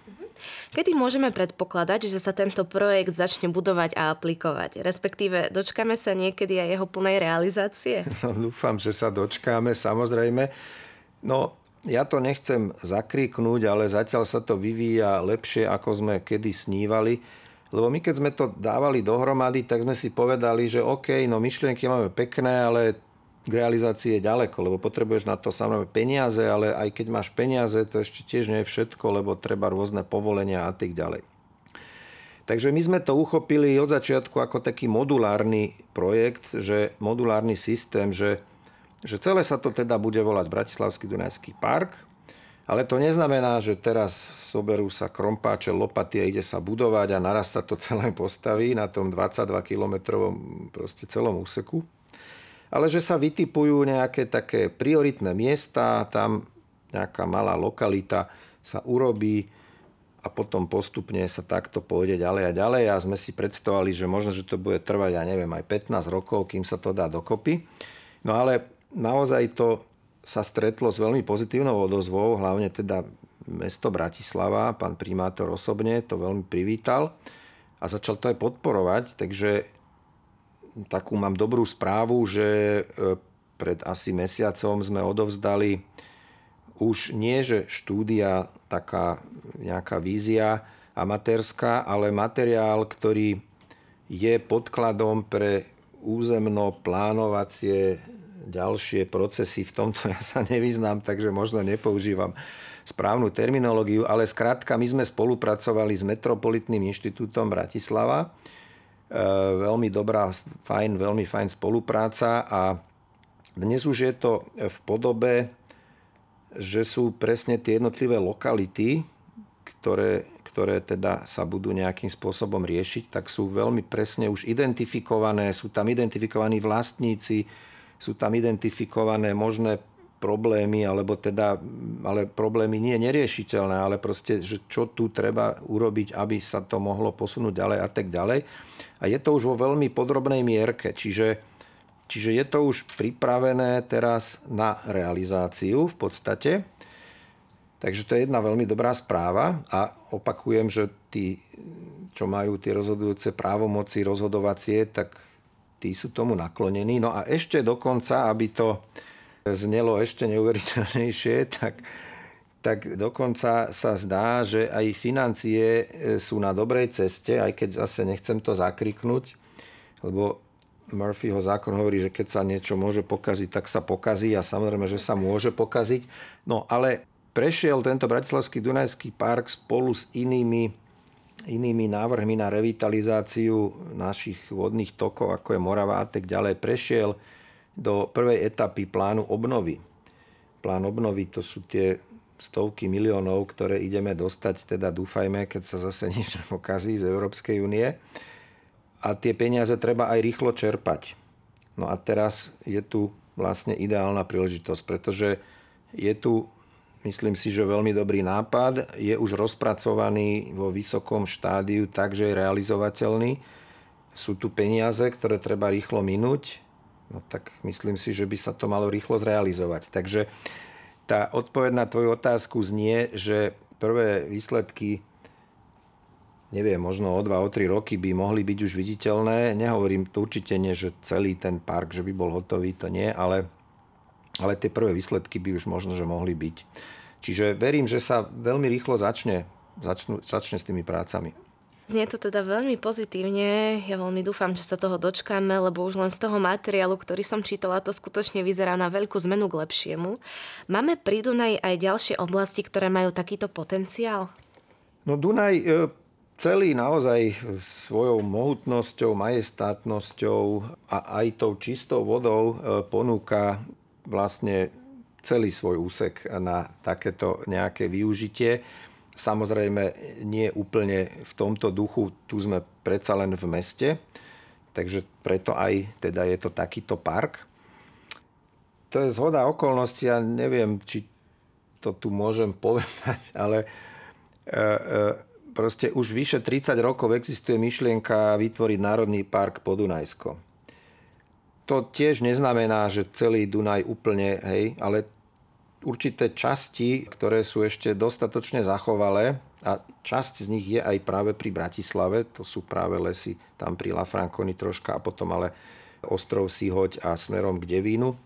Kedy môžeme predpokladať, že sa tento projekt začne budovať a aplikovať? Respektíve, dočkáme sa niekedy aj jeho plnej realizácie? No, dúfam, že sa dočkáme, samozrejme. No, ja to nechcem zakriknúť, ale zatiaľ sa to vyvíja lepšie, ako sme kedy snívali lebo my keď sme to dávali dohromady, tak sme si povedali, že OK, no myšlienky máme pekné, ale k realizácii je ďaleko, lebo potrebuješ na to samozrejme peniaze, ale aj keď máš peniaze, to ešte tiež nie je všetko, lebo treba rôzne povolenia a tak ďalej. Takže my sme to uchopili od začiatku ako taký modulárny projekt, že modulárny systém, že, že celé sa to teda bude volať Bratislavský Dunajský park, ale to neznamená, že teraz soberú sa krompáče, lopaty a ide sa budovať a naraz sa to celé postaví na tom 22 km proste celom úseku. Ale že sa vytipujú nejaké také prioritné miesta, tam nejaká malá lokalita sa urobí a potom postupne sa takto pôjde ďalej a ďalej a sme si predstavovali, že možno, že to bude trvať, ja neviem, aj 15 rokov, kým sa to dá dokopy. No ale naozaj to sa stretlo s veľmi pozitívnou odozvou, hlavne teda mesto Bratislava, pán primátor osobne to veľmi privítal a začal to aj podporovať, takže takú mám dobrú správu, že e, pred asi mesiacom sme odovzdali už nie, že štúdia, taká nejaká vízia amatérska, ale materiál, ktorý je podkladom pre územno plánovacie ďalšie procesy. V tomto ja sa nevyznám, takže možno nepoužívam správnu terminológiu, ale skrátka my sme spolupracovali s Metropolitným inštitútom Bratislava. E, veľmi dobrá, fajn, veľmi fajn spolupráca a dnes už je to v podobe, že sú presne tie jednotlivé lokality, ktoré, ktoré teda sa budú nejakým spôsobom riešiť, tak sú veľmi presne už identifikované, sú tam identifikovaní vlastníci, sú tam identifikované možné problémy, alebo teda, ale problémy nie neriešiteľné, ale proste, že čo tu treba urobiť, aby sa to mohlo posunúť ďalej a tak ďalej. A je to už vo veľmi podrobnej mierke, čiže, čiže je to už pripravené teraz na realizáciu v podstate. Takže to je jedna veľmi dobrá správa a opakujem, že tí, čo majú tie rozhodujúce právomoci rozhodovacie, tak tí sú tomu naklonení. No a ešte dokonca, aby to znelo ešte neuveriteľnejšie, tak, tak dokonca sa zdá, že aj financie e, sú na dobrej ceste, aj keď zase nechcem to zakriknúť, lebo Murphyho zákon hovorí, že keď sa niečo môže pokaziť, tak sa pokazí a samozrejme, že sa môže pokaziť. No ale prešiel tento Bratislavský Dunajský park spolu s inými inými návrhmi na revitalizáciu našich vodných tokov, ako je Morava a tak ďalej, prešiel do prvej etapy plánu obnovy. Plán obnovy to sú tie stovky miliónov, ktoré ideme dostať, teda dúfajme, keď sa zase nič nepokazí z Európskej únie. A tie peniaze treba aj rýchlo čerpať. No a teraz je tu vlastne ideálna príležitosť, pretože je tu myslím si, že veľmi dobrý nápad. Je už rozpracovaný vo vysokom štádiu tak, že je realizovateľný. Sú tu peniaze, ktoré treba rýchlo minúť. No tak myslím si, že by sa to malo rýchlo zrealizovať. Takže tá odpoveď na tvoju otázku znie, že prvé výsledky neviem, možno o 2, o 3 roky by mohli byť už viditeľné. Nehovorím to určite nie, že celý ten park, že by bol hotový, to nie, ale ale tie prvé výsledky by už možno, že mohli byť. Čiže verím, že sa veľmi rýchlo začne, začnú, začne s tými prácami. Znie to teda veľmi pozitívne. Ja veľmi dúfam, že sa toho dočkáme, lebo už len z toho materiálu, ktorý som čítala, to skutočne vyzerá na veľkú zmenu k lepšiemu. Máme pri Dunaji aj ďalšie oblasti, ktoré majú takýto potenciál? No Dunaj e, celý naozaj svojou mohutnosťou, majestátnosťou a aj tou čistou vodou e, ponúka vlastne celý svoj úsek na takéto nejaké využitie. Samozrejme nie úplne v tomto duchu, tu sme predsa len v meste, takže preto aj teda je to takýto park. To je zhoda okolností, ja neviem, či to tu môžem povedať, ale e, e, proste už vyše 30 rokov existuje myšlienka vytvoriť Národný park Podunajsko. To tiež neznamená, že celý Dunaj úplne, hej, ale určité časti, ktoré sú ešte dostatočne zachovalé a časť z nich je aj práve pri Bratislave, to sú práve lesy tam pri Lafranconi troška a potom ale ostrov Sihoď a smerom k Devínu.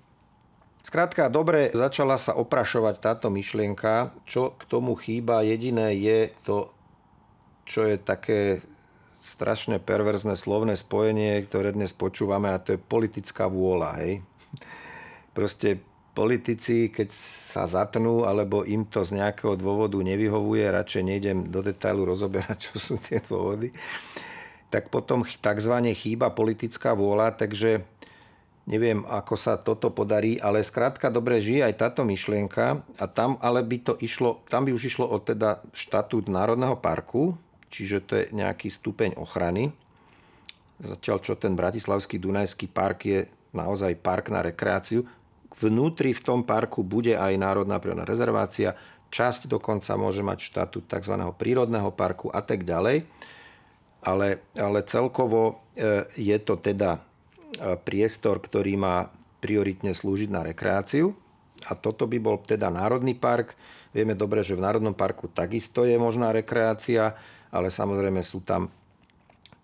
Skrátka, dobre začala sa oprašovať táto myšlienka. Čo k tomu chýba, jediné je to čo je také strašne perverzné slovné spojenie, ktoré dnes počúvame a to je politická vôľa. Hej? Proste politici, keď sa zatnú, alebo im to z nejakého dôvodu nevyhovuje, radšej nejdem do detailu rozoberať, čo sú tie dôvody, tak potom tzv. chýba politická vôľa, takže neviem, ako sa toto podarí, ale skrátka dobre žije aj táto myšlienka a tam ale by to išlo, tam by už išlo o teda štatút Národného parku, čiže to je nejaký stupeň ochrany. Zatiaľ, čo ten Bratislavský Dunajský park je naozaj park na rekreáciu. Vnútri v tom parku bude aj Národná prírodná rezervácia, časť dokonca môže mať štatút tzv. prírodného parku a tak ďalej. Ale, ale celkovo e, je to teda e, priestor, ktorý má prioritne slúžiť na rekreáciu. A toto by bol teda Národný park. Vieme dobre, že v Národnom parku takisto je možná rekreácia ale samozrejme sú tam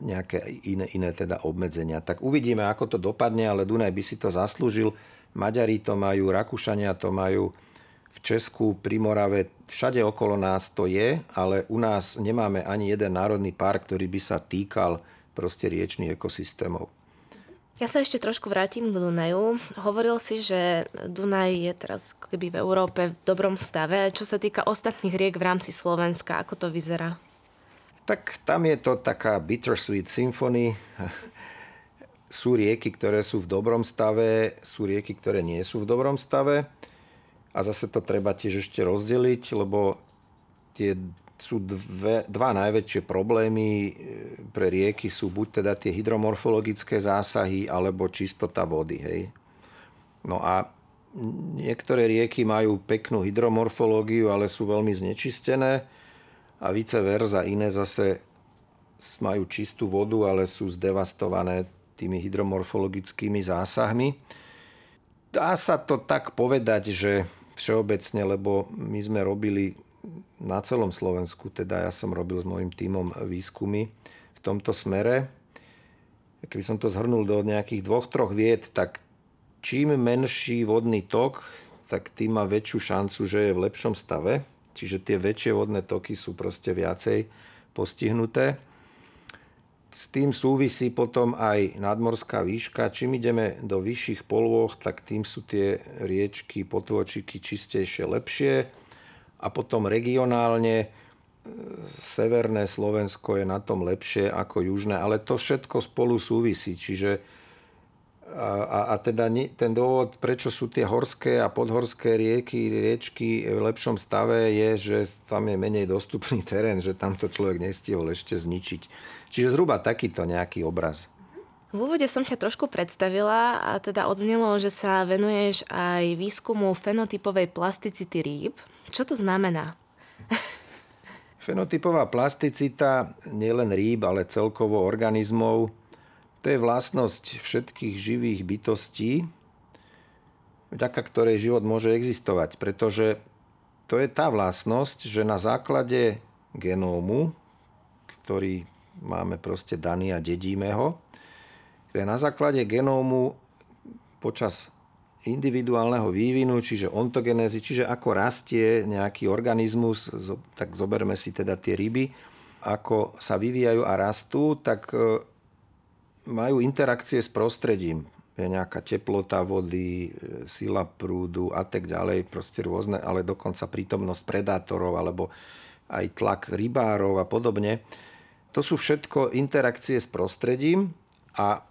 nejaké iné, iné teda obmedzenia. Tak uvidíme, ako to dopadne, ale Dunaj by si to zaslúžil. Maďari to majú, Rakúšania to majú, v Česku, pri Morave, všade okolo nás to je, ale u nás nemáme ani jeden národný park, ktorý by sa týkal proste riečných ekosystémov. Ja sa ešte trošku vrátim k Dunaju. Hovoril si, že Dunaj je teraz keby v Európe v dobrom stave. Čo sa týka ostatných riek v rámci Slovenska, ako to vyzerá? Tak tam je to taká bittersweet symphony. sú rieky, ktoré sú v dobrom stave, sú rieky, ktoré nie sú v dobrom stave. A zase to treba tiež ešte rozdeliť, lebo tie sú dve, dva najväčšie problémy e, pre rieky sú buď teda tie hydromorfologické zásahy, alebo čistota vody. Hej. No a niektoré rieky majú peknú hydromorfológiu, ale sú veľmi znečistené a vice versa. Iné zase majú čistú vodu, ale sú zdevastované tými hydromorfologickými zásahmi. Dá sa to tak povedať, že všeobecne, lebo my sme robili na celom Slovensku, teda ja som robil s môjim tímom výskumy v tomto smere. Keby som to zhrnul do nejakých dvoch, troch vied, tak čím menší vodný tok, tak tým má väčšiu šancu, že je v lepšom stave. Čiže tie väčšie vodné toky sú proste viacej postihnuté. S tým súvisí potom aj nadmorská výška. Čím ideme do vyšších polôch, tak tým sú tie riečky, potôčiky čistejšie, lepšie. A potom regionálne e, severné Slovensko je na tom lepšie ako južné, ale to všetko spolu súvisí. Čiže a, a teda ten dôvod, prečo sú tie horské a podhorské rieky, riečky v lepšom stave je, že tam je menej dostupný terén, že tam to človek nestihol ešte zničiť. Čiže zhruba takýto nejaký obraz. V úvode som ťa trošku predstavila a teda odznelo, že sa venuješ aj výskumu fenotypovej plasticity rýb. Čo to znamená? Fenotypová plasticita nielen rýb, ale celkovo organizmov to je vlastnosť všetkých živých bytostí, vďaka ktorej život môže existovať. Pretože to je tá vlastnosť, že na základe genómu, ktorý máme proste daný a dedíme ho, na základe genómu počas individuálneho vývinu, čiže ontogenézy, čiže ako rastie nejaký organizmus, tak zoberme si teda tie ryby, ako sa vyvíjajú a rastú, tak e, majú interakcie s prostredím. Je nejaká teplota vody, e, sila prúdu a tak ďalej, proste rôzne, ale dokonca prítomnosť predátorov alebo aj tlak rybárov a podobne. to sú všetko interakcie s prostredím a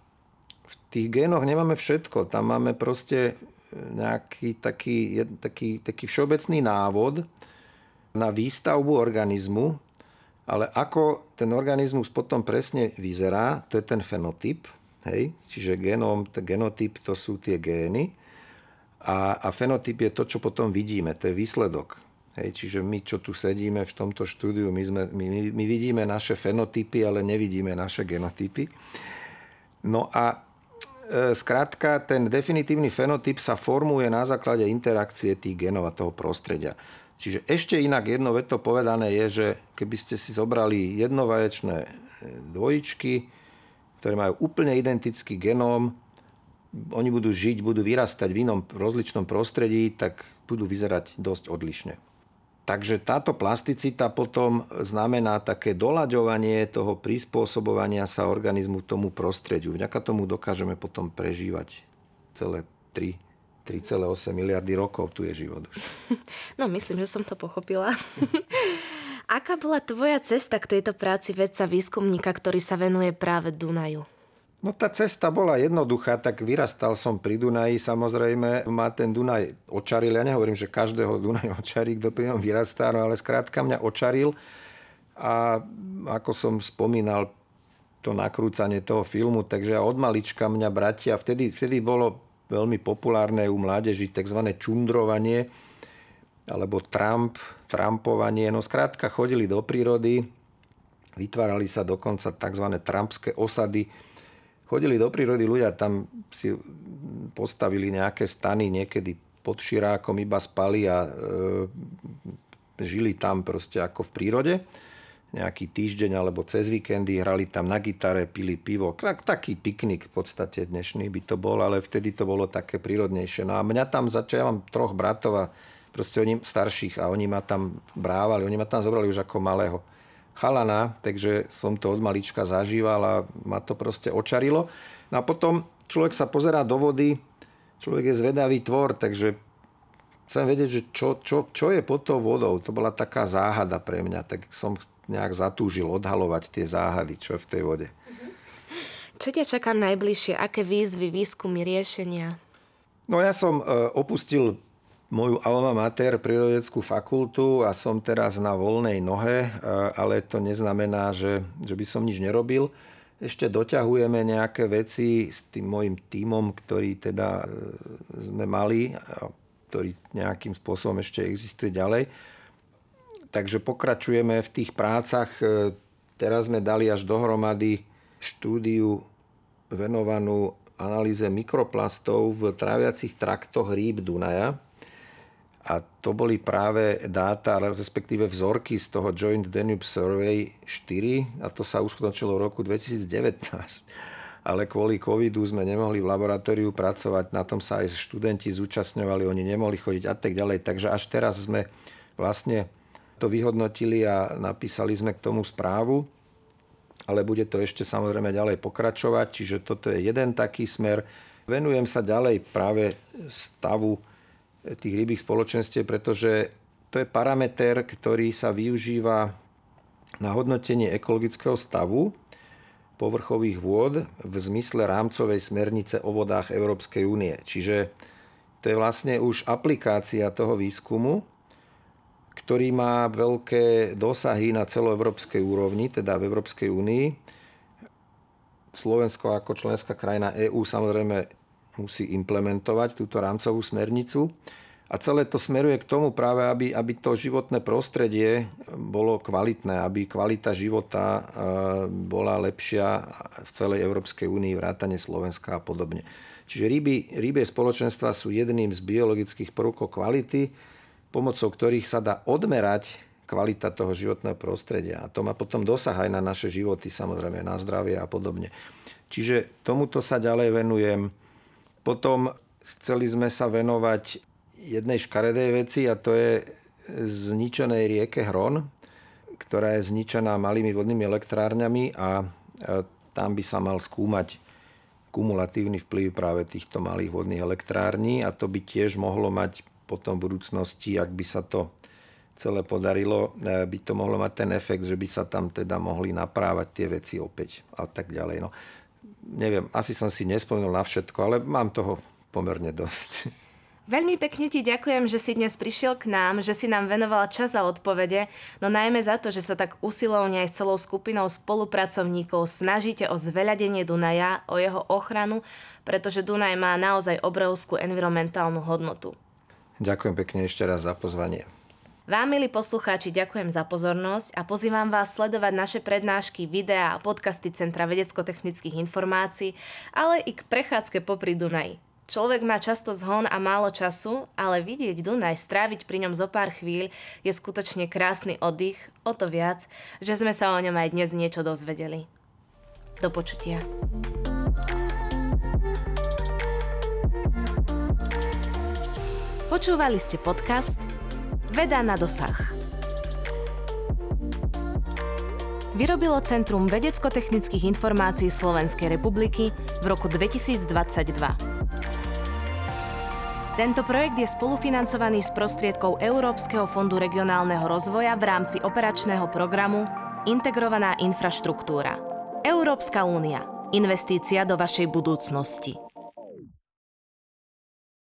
v tých génoch nemáme všetko. Tam máme proste nejaký taký, taký, taký všeobecný návod na výstavbu organizmu, ale ako ten organizmus potom presne vyzerá, to je ten fenotyp. Hej? Čiže genom, genotyp to sú tie gény a, a fenotyp je to, čo potom vidíme, to je výsledok. Hej, čiže my, čo tu sedíme v tomto štúdiu, my, sme, my, my vidíme naše fenotypy, ale nevidíme naše genotypy. No a e, skrátka, ten definitívny fenotyp sa formuje na základe interakcie tých genov a toho prostredia. Čiže ešte inak jedno veto povedané je, že keby ste si zobrali jednovaječné e, dvojičky, ktoré majú úplne identický genóm, oni budú žiť, budú vyrastať v inom rozličnom prostredí, tak budú vyzerať dosť odlišne. Takže táto plasticita potom znamená také doľaďovanie toho prispôsobovania sa organizmu tomu prostrediu. Vďaka tomu dokážeme potom prežívať celé 3 3,8 miliardy rokov tu je život už. No myslím, že som to pochopila. Aká bola tvoja cesta k tejto práci vedca výskumníka, ktorý sa venuje práve Dunaju? No tá cesta bola jednoduchá, tak vyrastal som pri Dunaji, samozrejme ma ten Dunaj očaril. Ja nehovorím, že každého Dunaj očarí, kto pri ňom vyrastá, no ale skrátka mňa očaril. A ako som spomínal, to nakrúcanie toho filmu, takže od malička mňa bratia, vtedy, vtedy bolo veľmi populárne u mládeži tzv. čundrovanie, alebo Trump, Trumpovanie. No skrátka chodili do prírody, vytvárali sa dokonca tzv. trumpské osady, chodili do prírody ľudia, tam si postavili nejaké stany, niekedy pod širákom iba spali a e, žili tam proste ako v prírode. Nejaký týždeň alebo cez víkendy hrali tam na gitare, pili pivo. Taký piknik v podstate dnešný by to bol, ale vtedy to bolo také prírodnejšie. No a mňa tam začal, ja mám troch bratov a proste oni starších a oni ma tam brávali, oni ma tam zobrali už ako malého chalana, takže som to od malička zažíval a ma to proste očarilo. No a potom človek sa pozerá do vody, človek je zvedavý tvor, takže chcem vedieť, že čo, čo, čo je pod tou vodou. To bola taká záhada pre mňa, tak som nejak zatúžil odhalovať tie záhady, čo je v tej vode. Čo ťa čaká najbližšie? Aké výzvy, výskumy, riešenia? No ja som e, opustil moju alma mater, prírodeckú fakultu a som teraz na voľnej nohe, e, ale to neznamená, že, že by som nič nerobil. Ešte doťahujeme nejaké veci s tým môjim tímom, ktorý teda e, sme mali, ktorý nejakým spôsobom ešte existuje ďalej. Takže pokračujeme v tých prácach. E, teraz sme dali až dohromady štúdiu venovanú analýze mikroplastov v tráviacich traktoch rýb Dunaja a to boli práve dáta, respektíve vzorky z toho Joint Danube Survey 4 a to sa uskutočilo v roku 2019. Ale kvôli covidu sme nemohli v laboratóriu pracovať, na tom sa aj študenti zúčastňovali, oni nemohli chodiť a tak ďalej. Takže až teraz sme vlastne to vyhodnotili a napísali sme k tomu správu, ale bude to ešte samozrejme ďalej pokračovať, čiže toto je jeden taký smer. Venujem sa ďalej práve stavu tých rybých spoločenstiev, pretože to je parameter, ktorý sa využíva na hodnotenie ekologického stavu povrchových vôd v zmysle rámcovej smernice o vodách Európskej únie. Čiže to je vlastne už aplikácia toho výskumu, ktorý má veľké dosahy na celoevropskej úrovni, teda v Európskej únii. Slovensko ako členská krajina EÚ samozrejme musí implementovať túto rámcovú smernicu. A celé to smeruje k tomu práve, aby, aby to životné prostredie bolo kvalitné, aby kvalita života e, bola lepšia v celej Európskej únii, vrátane Slovenska a podobne. Čiže ryby, rybie spoločenstva sú jedným z biologických prvkov kvality, pomocou ktorých sa dá odmerať kvalita toho životného prostredia. A to má potom dosah aj na naše životy, samozrejme na zdravie a podobne. Čiže tomuto sa ďalej venujem. Potom chceli sme sa venovať jednej škaredej veci a to je zničenej rieke Hron, ktorá je zničená malými vodnými elektrárňami a tam by sa mal skúmať kumulatívny vplyv práve týchto malých vodných elektrární a to by tiež mohlo mať potom v budúcnosti, ak by sa to celé podarilo, e, by to mohlo mať ten efekt, že by sa tam teda mohli naprávať tie veci opäť a tak ďalej. No, neviem, asi som si nespomenul na všetko, ale mám toho pomerne dosť. Veľmi pekne ti ďakujem, že si dnes prišiel k nám, že si nám venovala čas a odpovede, no najmä za to, že sa tak usilovne aj celou skupinou spolupracovníkov snažíte o zveľadenie Dunaja, o jeho ochranu, pretože Dunaj má naozaj obrovskú environmentálnu hodnotu. Ďakujem pekne ešte raz za pozvanie. Vám, milí poslucháči, ďakujem za pozornosť a pozývam vás sledovať naše prednášky, videá a podcasty Centra vedecko-technických informácií, ale i k prechádzke popri Dunaji. Človek má často zhon a málo času, ale vidieť Dunaj, stráviť pri ňom zo pár chvíľ je skutočne krásny oddych, o to viac, že sme sa o ňom aj dnes niečo dozvedeli. Do počutia. Počúvali ste podcast Veda na dosah. Vyrobilo Centrum vedecko-technických informácií Slovenskej republiky v roku 2022. Tento projekt je spolufinancovaný z prostriedkov Európskeho fondu regionálneho rozvoja v rámci operačného programu Integrovaná infraštruktúra. Európska únia. Investícia do vašej budúcnosti.